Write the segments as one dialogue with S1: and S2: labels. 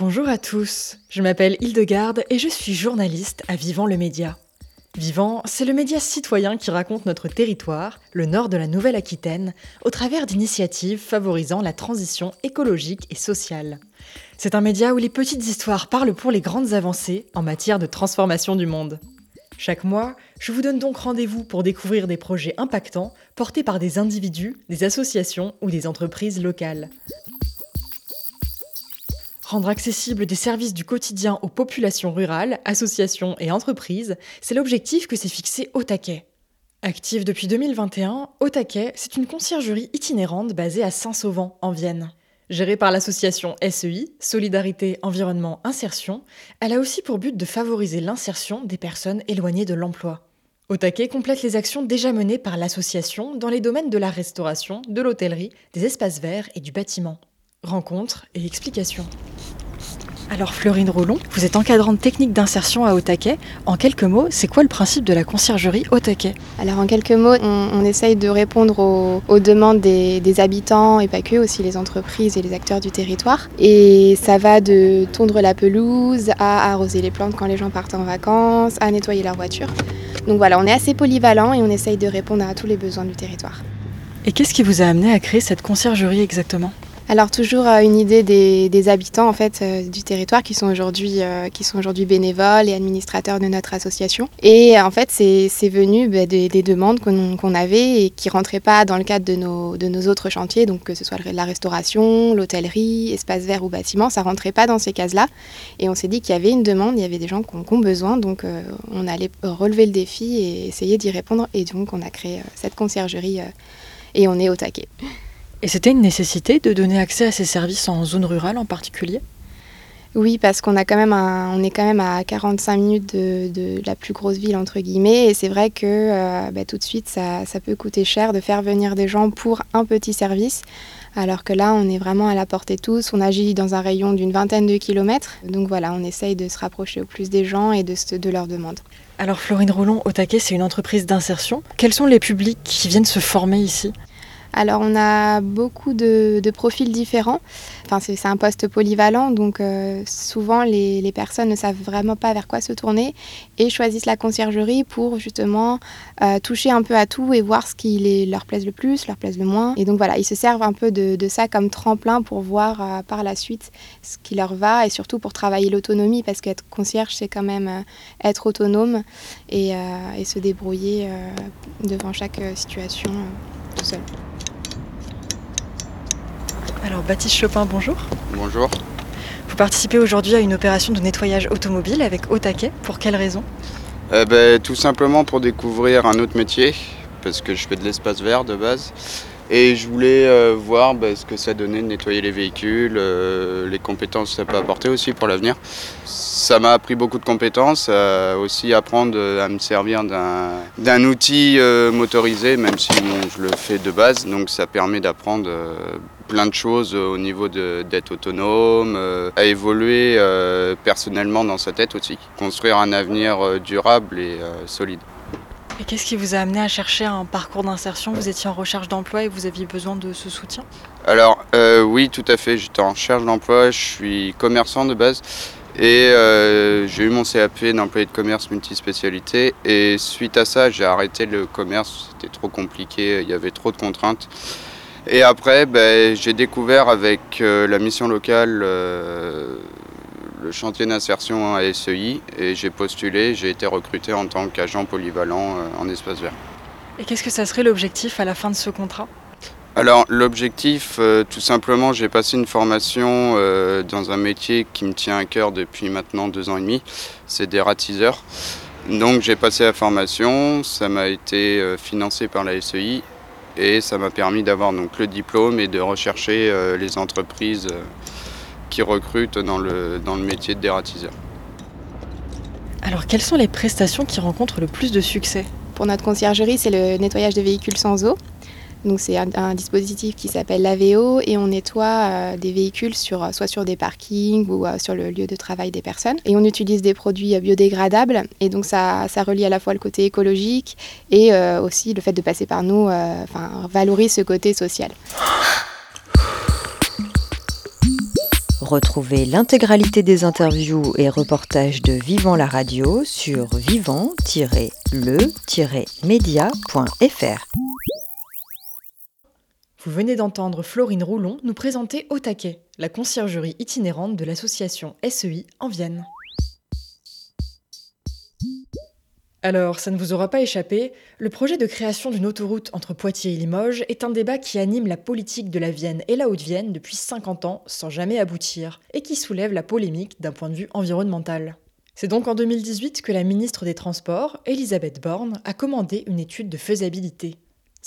S1: Bonjour à tous, je m'appelle Hildegarde et je suis journaliste à Vivant le Média. Vivant, c'est le média citoyen qui raconte notre territoire, le nord de la Nouvelle-Aquitaine, au travers d'initiatives favorisant la transition écologique et sociale. C'est un média où les petites histoires parlent pour les grandes avancées en matière de transformation du monde. Chaque mois, je vous donne donc rendez-vous pour découvrir des projets impactants portés par des individus, des associations ou des entreprises locales. Rendre accessibles des services du quotidien aux populations rurales, associations et entreprises, c'est l'objectif que s'est fixé Otaquet. Active depuis 2021, Otaquet, c'est une conciergerie itinérante basée à Saint-Sauvent, en Vienne. Gérée par l'association SEI, Solidarité, Environnement, Insertion, elle a aussi pour but de favoriser l'insertion des personnes éloignées de l'emploi. Otaquet complète les actions déjà menées par l'association dans les domaines de la restauration, de l'hôtellerie, des espaces verts et du bâtiment. Rencontres et explications. Alors Florine Roulon, vous êtes encadrante technique d'insertion à Otaquet. En quelques mots, c'est quoi le principe de la conciergerie Otaquet
S2: Alors en quelques mots, on, essaye de répondre aux, demandes des, habitants et pas que, aussi les entreprises et les acteurs du territoire. Et ça va de tondre la pelouse à arroser les plantes quand les gens partent en vacances, à nettoyer leur voiture. Donc voilà, on est assez polyvalent et on essaye de répondre à tous les besoins du territoire.
S1: Et qu'est-ce qui vous a amené à créer cette conciergerie exactement
S2: alors toujours euh, une idée des, habitants en fait euh, du territoire qui sont aujourd'hui euh, qui sont aujourd'hui bénévoles et administrateurs de notre association. Et en fait c'est venu bah, des, demandes qu'on avait et qui rentraient pas dans le cadre de nos, de nos autres chantiers, donc que ce soit la restauration, l'hôtellerie, espace vert ou bâtiment, ça rentrait pas dans ces cases-là. Et on s'est dit qu'il y avait une demande, il y avait des gens qui ont, besoin, donc on allait relever le défi et essayer d'y répondre. Et donc on a créé cette conciergerie et on est au taquet.
S1: Et c'était une nécessité de donner accès à ces services en zone rurale en particulier?
S2: Oui, parce qu'on a quand même on est quand même à 45 minutes de, la plus grosse ville entre guillemets, et c'est vrai que euh, bah, tout de suite ça, peut coûter cher de faire venir des gens pour un petit service, alors que là on est vraiment à la portée de tous, on agit dans un rayon d'une vingtaine de kilomètres, donc voilà, on essaye de se rapprocher au plus des gens et de, de leurs demandes.
S1: Alors Florine Roulon, au taquet, c'est une entreprise d'insertion. Quels sont les publics qui viennent se former ici?
S2: Alors on a beaucoup de, profils différents. Enfin, c'est un poste polyvalent, donc euh, souvent les, personnes ne savent vraiment pas vers quoi se tourner et choisissent la conciergerie pour justement euh, toucher un peu à tout et voir ce qui leur plaise le plus, leur plaise le moins. Et donc voilà, ils se servent un peu de, ça comme tremplin pour voir euh, par la suite ce qui leur va et surtout pour travailler l'autonomie parce qu'être concierge c'est quand même être autonome et, et se débrouiller devant chaque situation tout seul.
S1: Alors Baptiste Chopin, bonjour.
S3: Bonjour.
S1: Vous participez aujourd'hui à une opération de nettoyage automobile avec Otaquet. Pour quelle raison?
S3: Euh, ben, Tout simplement pour découvrir un autre métier, parce que je fais de l'espace vert de base. Et je voulais euh, voir ben, ce que ça donnait de nettoyer les véhicules, euh, les compétences que ça peut apporter aussi pour l'avenir. Ça m'a appris beaucoup de compétences, aussi apprendre à me servir d'un outil motorisé, même si je le fais de base. Donc ça permet d'apprendre plein de choses au niveau d'être autonome, euh, à évoluer euh, personnellement dans sa tête aussi, construire un avenir euh, durable et solide.
S1: Et qu'est-ce qui vous a amené à chercher un parcours d'insertion? Vous étiez en recherche d'emploi et vous aviez besoin de ce soutien?
S3: Alors oui, tout à fait. J'étais en recherche d'emploi. Je suis commerçant de base. Et j'ai eu mon CAP d'employé de commerce multispécialité. Et suite à ça, j'ai arrêté le commerce. C'était trop compliqué, il y avait trop de contraintes. Et après, ben, j'ai découvert avec euh, la mission locale euh, le chantier d'insertion à SEI et j'ai postulé, j'ai été recruté en tant qu'agent polyvalent euh, en espace vert.
S1: Et qu'est-ce que ça serait l'objectif à la fin de ce contrat?
S3: Alors l'objectif, tout simplement, j'ai passé une formation dans un métier qui me tient à cœur depuis maintenant deux ans et demi, c'est des ratiseurs. Donc j'ai passé la formation, ça m'a été financé par la SEI et ça m'a permis d'avoir donc le diplôme et de rechercher euh, les entreprises euh, qui recrutent dans le, dans le métier de dératiseur.
S1: Alors quelles sont les prestations qui rencontrent le plus de succès?
S2: Pour notre conciergerie, c'est le nettoyage de véhicules sans eau. Donc c'est un, dispositif qui s'appelle l'AVO et on nettoie euh, des véhicules sur, soit sur des parkings ou euh, sur le lieu de travail des personnes. Et on utilise des produits euh, biodégradables et donc ça, ça relie à la fois le côté écologique et aussi le fait de passer par nous valorise ce côté social.
S4: Retrouvez l'intégralité des interviews et reportages de Vivant la radio sur vivant-le-média.fr.
S1: Vous venez d'entendre Florine Roulon nous présenter Au la conciergerie itinérante de l'association SEI en Vienne. Alors, ça ne vous aura pas échappé, le projet de création d'une autoroute entre Poitiers et Limoges est un débat qui anime la politique de la Vienne et la Haute-Vienne depuis 50 ans sans jamais aboutir, et qui soulève la polémique d'un point de vue environnemental. C'est donc en 2018 que la ministre des Transports, Elisabeth Borne, a commandé une étude de faisabilité.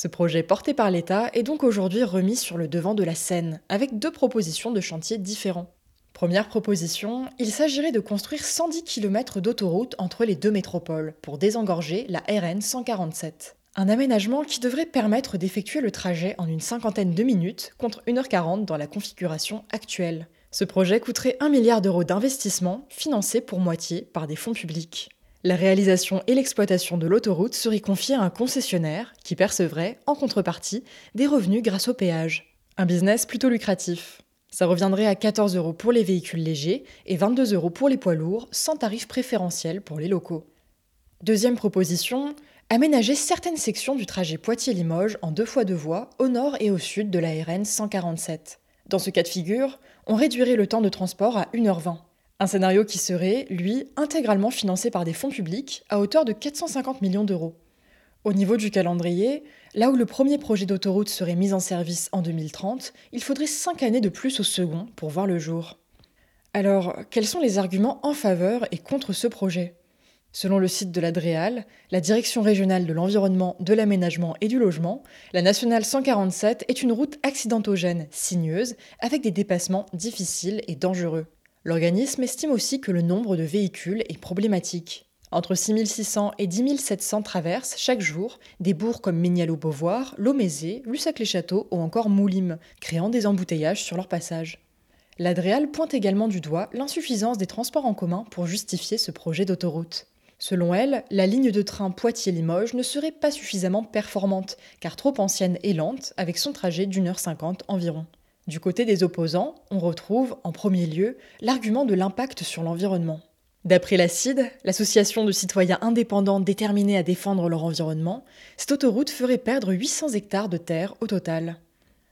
S1: Ce projet porté par l'État est donc aujourd'hui remis sur le devant de la scène, avec deux propositions de chantier différents. Première proposition, il s'agirait de construire 110 km d'autoroute entre les deux métropoles pour désengorger la RN 147. Un aménagement qui devrait permettre d'effectuer le trajet en une cinquantaine de minutes contre 1h40 dans la configuration actuelle. Ce projet coûterait 1 milliard d'euros d'investissement, financé pour moitié par des fonds publics. La réalisation et l'exploitation de l'autoroute seraient confiées à un concessionnaire qui percevrait, en contrepartie, des revenus grâce au péage. Un business plutôt lucratif. Ça reviendrait à 14 euros pour les véhicules légers et 22 euros pour les poids lourds, sans tarif préférentiel pour les locaux. Deuxième proposition, aménager certaines sections du trajet Poitiers-Limoges en deux fois deux voies au nord et au sud de la RN 147. Dans ce cas de figure, on réduirait le temps de transport à 1h20. Un scénario qui serait, lui, intégralement financé par des fonds publics à hauteur de 450 millions d'euros. Au niveau du calendrier, là où le premier projet d'autoroute serait mis en service en 2030, il faudrait 5 années de plus au second pour voir le jour. Alors, quels sont les arguments en faveur et contre ce projet? Selon le site de la DREAL, la Direction régionale de l'environnement, de l'aménagement et du logement, la nationale 147 est une route accidentogène, sinueuse, avec des dépassements difficiles et dangereux. L'organisme estime aussi que le nombre de véhicules est problématique. Entre 6600 et 10 700 traversent chaque jour des bourgs comme Mignalo-Beauvoir, Lomézé, Lussac-les-Châteaux ou encore Moulimes, créant des embouteillages sur leur passage. L'Adréal pointe également du doigt l'insuffisance des transports en commun pour justifier ce projet d'autoroute. Selon elle, la ligne de train Poitiers-Limoges ne serait pas suffisamment performante, car trop ancienne et lente, avec son trajet d'une heure cinquante environ. Du côté des opposants, on retrouve, en premier lieu, l'argument de l'impact sur l'environnement. D'après la CID, l'association de citoyens indépendants déterminés à défendre leur environnement, cette autoroute ferait perdre 800 hectares de terre au total.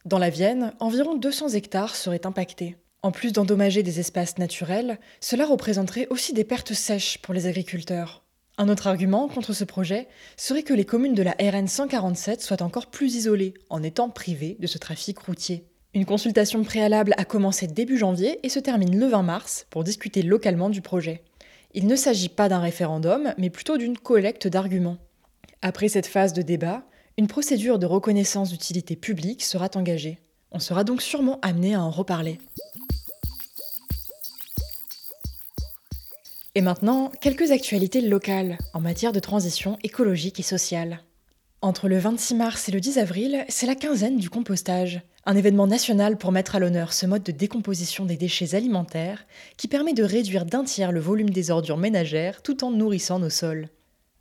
S1: Dans la Vienne, environ 200 hectares seraient impactés. En plus d'endommager des espaces naturels, cela représenterait aussi des pertes sèches pour les agriculteurs. Un autre argument contre ce projet serait que les communes de la RN 147 soient encore plus isolées en étant privées de ce trafic routier. Une consultation préalable a commencé début janvier et se termine le 20 mars pour discuter localement du projet. Il ne s'agit pas d'un référendum, mais plutôt d'une collecte d'arguments. Après cette phase de débat, une procédure de reconnaissance d'utilité publique sera engagée. On sera donc sûrement amené à en reparler. Et maintenant, quelques actualités locales en matière de transition écologique et sociale. Entre le 26 mars et le 10 avril, c'est la quinzaine du compostage. Un événement national pour mettre à l'honneur ce mode de décomposition des déchets alimentaires qui permet de réduire d'un tiers le volume des ordures ménagères tout en nourrissant nos sols.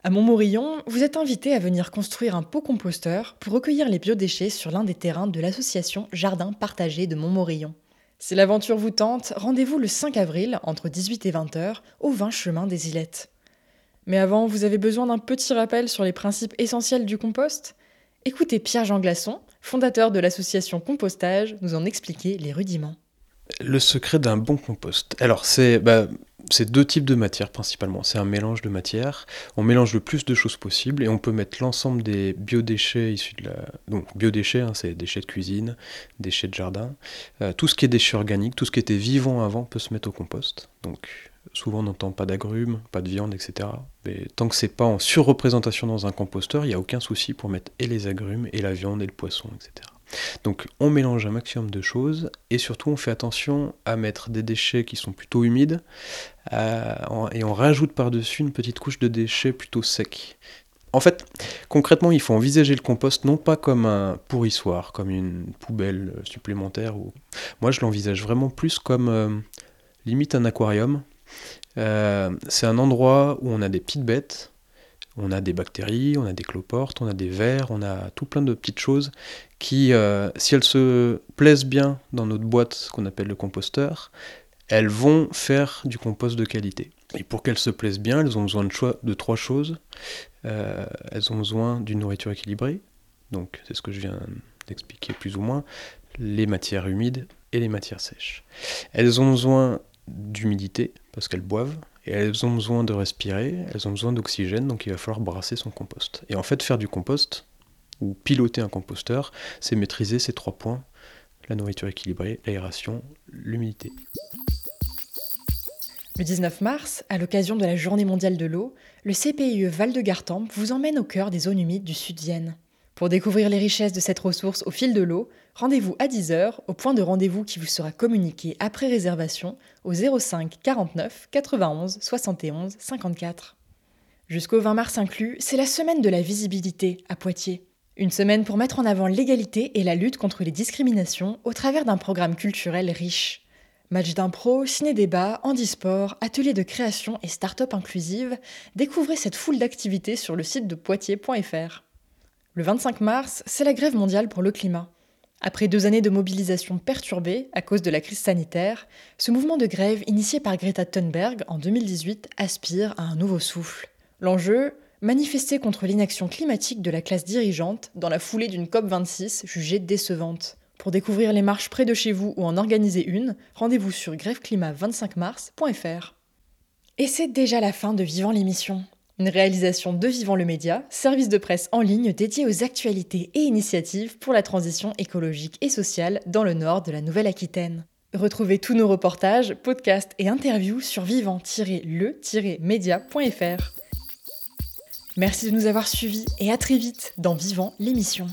S1: À Montmorillon, vous êtes invité à venir construire un pot composteur pour recueillir les biodéchets sur l'un des terrains de l'association Jardin Partagé de Montmorillon. Si l'aventure vous tente, rendez-vous le 5 avril entre 18 et 20 h au 20 chemin des Ilettes. Mais avant, vous avez besoin d'un petit rappel sur les principes essentiels du compost? Écoutez Pierre-Jean Glasson, fondateur de l'association Compostage, nous en expliquer les rudiments.
S5: Le secret d'un bon compost. Alors, c'est bah, deux types de matières principalement. C'est un mélange de matières. On mélange le plus de choses possible et on peut mettre l'ensemble des biodéchets issus de la. Donc, biodéchets, hein, c'est déchets de cuisine, déchets de jardin. Euh, tout ce qui est déchets organiques, tout ce qui était vivant avant peut se mettre au compost. Donc, souvent on n'entend pas d'agrumes, pas de viande, etc. Mais tant que c'est pas en surreprésentation dans un composteur, il n'y a aucun souci pour mettre et les agrumes, et la viande, et le poisson, etc. Donc on mélange un maximum de choses et surtout on fait attention à mettre des déchets qui sont plutôt humides euh, et on rajoute par-dessus une petite couche de déchets plutôt secs. En fait, concrètement, il faut envisager le compost non pas comme un pourrissoir, comme une poubelle supplémentaire. Ou... Moi, je l'envisage vraiment plus comme euh, limite un aquarium. Euh, c'est un endroit où on a des petites bêtes, On a des bactéries, on a des cloportes, on a des vers, on a tout plein de petites choses qui, euh, si elles se plaisent bien dans notre boîte qu'on appelle le composteur, elles vont faire du compost de qualité. Et pour qu'elles se plaisent bien, elles ont besoin de, de trois choses. Euh, elles ont besoin d'une nourriture équilibrée, donc c'est ce que je viens d'expliquer plus ou moins, les matières humides et les matières sèches. Elles ont besoin d'humidité, parce qu'elles boivent, et elles ont besoin de respirer, elles ont besoin d'oxygène, donc il va falloir brasser son compost. Et en fait, faire du compost, ou piloter un composteur, c'est maîtriser ces trois points, la nourriture équilibrée, l'aération, l'humidité.
S1: Le 19 mars, à l'occasion de la Journée mondiale de l'eau, le CPIE Val de Gartempe vous emmène au cœur des zones humides du Sud-Vienne. Pour découvrir les richesses de cette ressource au fil de l'eau, rendez-vous à 10h au point de rendez-vous qui vous sera communiqué après réservation au 05 49 91 71 54. Jusqu'au 20 mars inclus, c'est la semaine de la visibilité à Poitiers. Une semaine pour mettre en avant l'égalité et la lutte contre les discriminations au travers d'un programme culturel riche. Match d'impro, ciné-débat, handisport, ateliers de création et start-up inclusive, découvrez cette foule d'activités sur le site de poitiers.fr. Le 25 mars, c'est la grève mondiale pour le climat. Après deux années de mobilisation perturbée à cause de la crise sanitaire, ce mouvement de grève initié par Greta Thunberg en 2018 aspire à un nouveau souffle. L'enjeu Manifester contre l'inaction climatique de la classe dirigeante dans la foulée d'une COP26 jugée décevante. Pour découvrir les marches près de chez vous ou en organiser une, rendez-vous sur grèveclimat25mars.fr. Et c'est déjà la fin de Vivant l'émission. Une réalisation de Vivant le Média, service de presse en ligne dédié aux actualités et initiatives pour la transition écologique et sociale dans le nord de la Nouvelle-Aquitaine. Retrouvez tous nos reportages, podcasts et interviews sur vivant-le-média.fr. Merci de nous avoir suivis et à très vite dans Vivant l'émission.